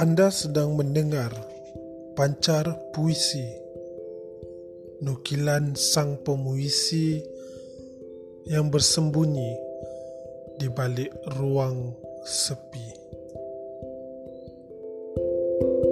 Anda sedang mendengar pancar puisi Nukilan sang pemuisi yang bersembunyi di balik ruang sepi. Thank you